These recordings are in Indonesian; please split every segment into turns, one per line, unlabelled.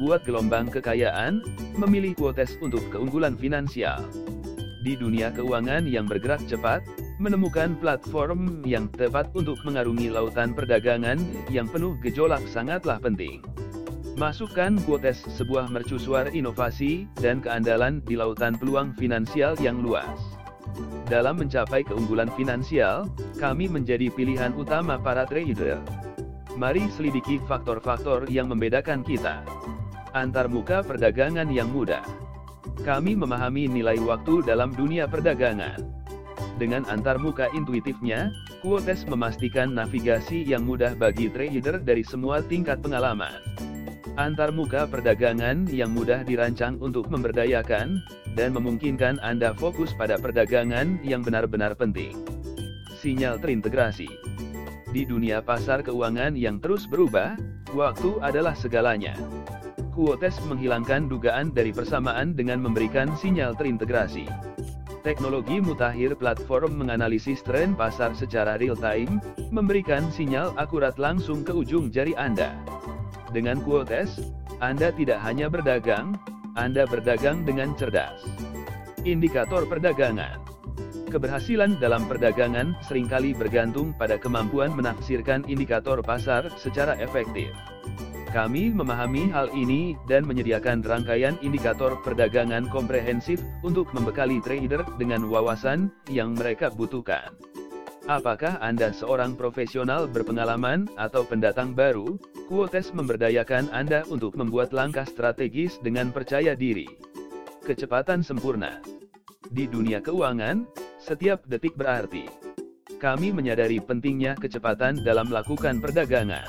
buat gelombang kekayaan, memilih Quotes untuk keunggulan finansial. Di dunia keuangan yang bergerak cepat, menemukan platform yang tepat untuk mengarungi lautan perdagangan yang penuh gejolak sangatlah penting. Masukkan Quotes sebuah mercusuar inovasi dan keandalan di lautan peluang finansial yang luas. Dalam mencapai keunggulan finansial, kami menjadi pilihan utama para trader. Mari selidiki faktor-faktor yang membedakan kita. Antarmuka perdagangan yang mudah. Kami memahami nilai waktu dalam dunia perdagangan. Dengan antarmuka intuitifnya, Quotes memastikan navigasi yang mudah bagi trader dari semua tingkat pengalaman. Antarmuka perdagangan yang mudah dirancang untuk memberdayakan, dan memungkinkan Anda fokus pada perdagangan yang benar-benar penting. Sinyal terintegrasi di dunia pasar keuangan yang terus berubah, waktu adalah segalanya. Quotes menghilangkan dugaan dari persamaan dengan memberikan sinyal terintegrasi. Teknologi mutakhir platform menganalisis tren pasar secara real-time, memberikan sinyal akurat langsung ke ujung jari Anda. Dengan Quotes, Anda tidak hanya berdagang, Anda berdagang dengan cerdas. Indikator perdagangan Keberhasilan dalam perdagangan sering kali bergantung pada kemampuan menafsirkan indikator pasar secara efektif. Kami memahami hal ini dan menyediakan rangkaian indikator perdagangan komprehensif untuk membekali trader dengan wawasan yang mereka butuhkan. Apakah Anda seorang profesional berpengalaman atau pendatang baru? Quotes memberdayakan Anda untuk membuat langkah strategis dengan percaya diri. Kecepatan sempurna. Di dunia keuangan, setiap detik berarti. Kami menyadari pentingnya kecepatan dalam melakukan perdagangan.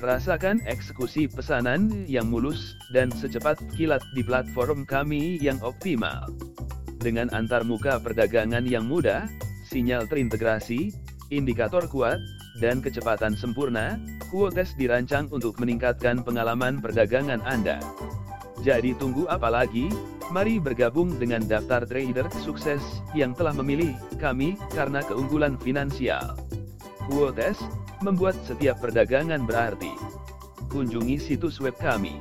Rasakan eksekusi pesanan yang mulus dan secepat kilat di platform kami yang optimal. Dengan antarmuka perdagangan yang mudah, sinyal terintegrasi, indikator kuat, dan kecepatan sempurna, Quotes dirancang untuk meningkatkan pengalaman perdagangan Anda. Jadi tunggu apa lagi? Mari bergabung dengan daftar trader sukses yang telah memilih kami karena keunggulan finansial. Quotes membuat setiap perdagangan berarti. Kunjungi situs web kami